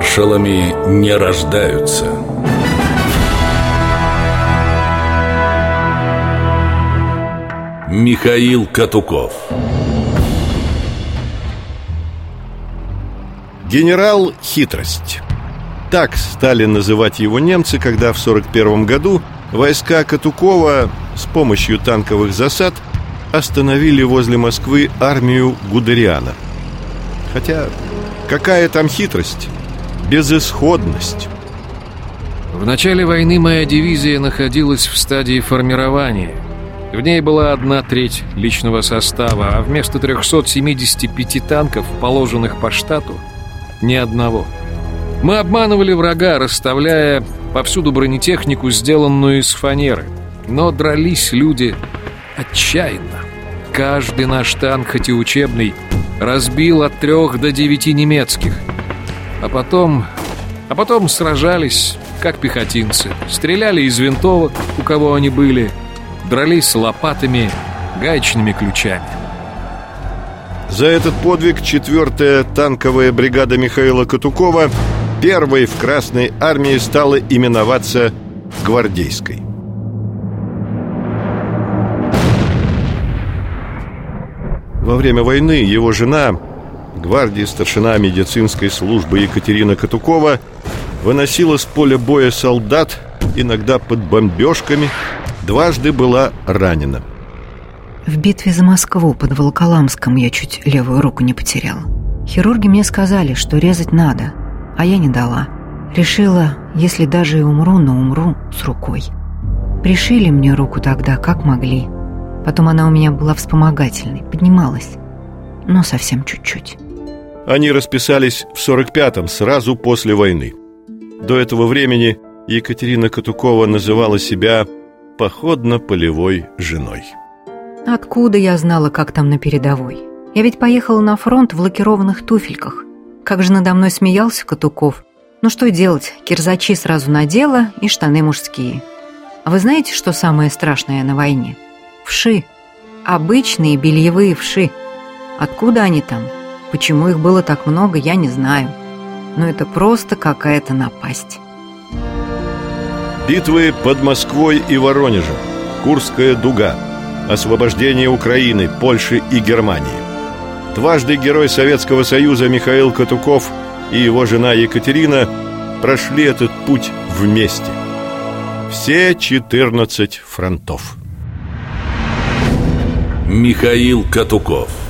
Маршалами не рождаются. Михаил Катуков Генерал Хитрость Так стали называть его немцы, когда в 41 году войска Катукова с помощью танковых засад остановили возле Москвы армию Гудериана. Хотя какая там хитрость? Безысходность. В начале войны моя дивизия находилась в стадии формирования – в ней была одна треть личного состава, а вместо 375 танков, положенных по штату, ни одного. Мы обманывали врага, расставляя повсюду бронетехнику, сделанную из фанеры. Но дрались люди отчаянно. Каждый наш танк, хоть и учебный, разбил от трех до девяти немецких. А потом... А потом сражались, как пехотинцы. Стреляли из винтовок, у кого они были, дрались лопатами, гаечными ключами. За этот подвиг 4-я танковая бригада Михаила Катукова первой в Красной армии стала именоваться Гвардейской. Во время войны его жена, гвардии старшина медицинской службы Екатерина Катукова, выносила с поля боя солдат, иногда под бомбежками, дважды была ранена. В битве за Москву под Волоколамском я чуть левую руку не потеряла. Хирурги мне сказали, что резать надо, а я не дала. Решила, если даже и умру, но умру с рукой. Пришили мне руку тогда, как могли. Потом она у меня была вспомогательной, поднималась. Но совсем чуть-чуть. Они расписались в 45-м, сразу после войны. До этого времени Екатерина Катукова называла себя походно-полевой женой. Откуда я знала, как там на передовой? Я ведь поехала на фронт в лакированных туфельках. Как же надо мной смеялся Катуков. Ну что делать, кирзачи сразу надела и штаны мужские. А вы знаете, что самое страшное на войне? Вши. Обычные бельевые вши. Откуда они там? Почему их было так много, я не знаю. Но это просто какая-то напасть. Битвы под Москвой и Воронежем, Курская дуга, освобождение Украины, Польши и Германии. Дважды герой Советского Союза Михаил Катуков и его жена Екатерина прошли этот путь вместе. Все 14 фронтов. Михаил Катуков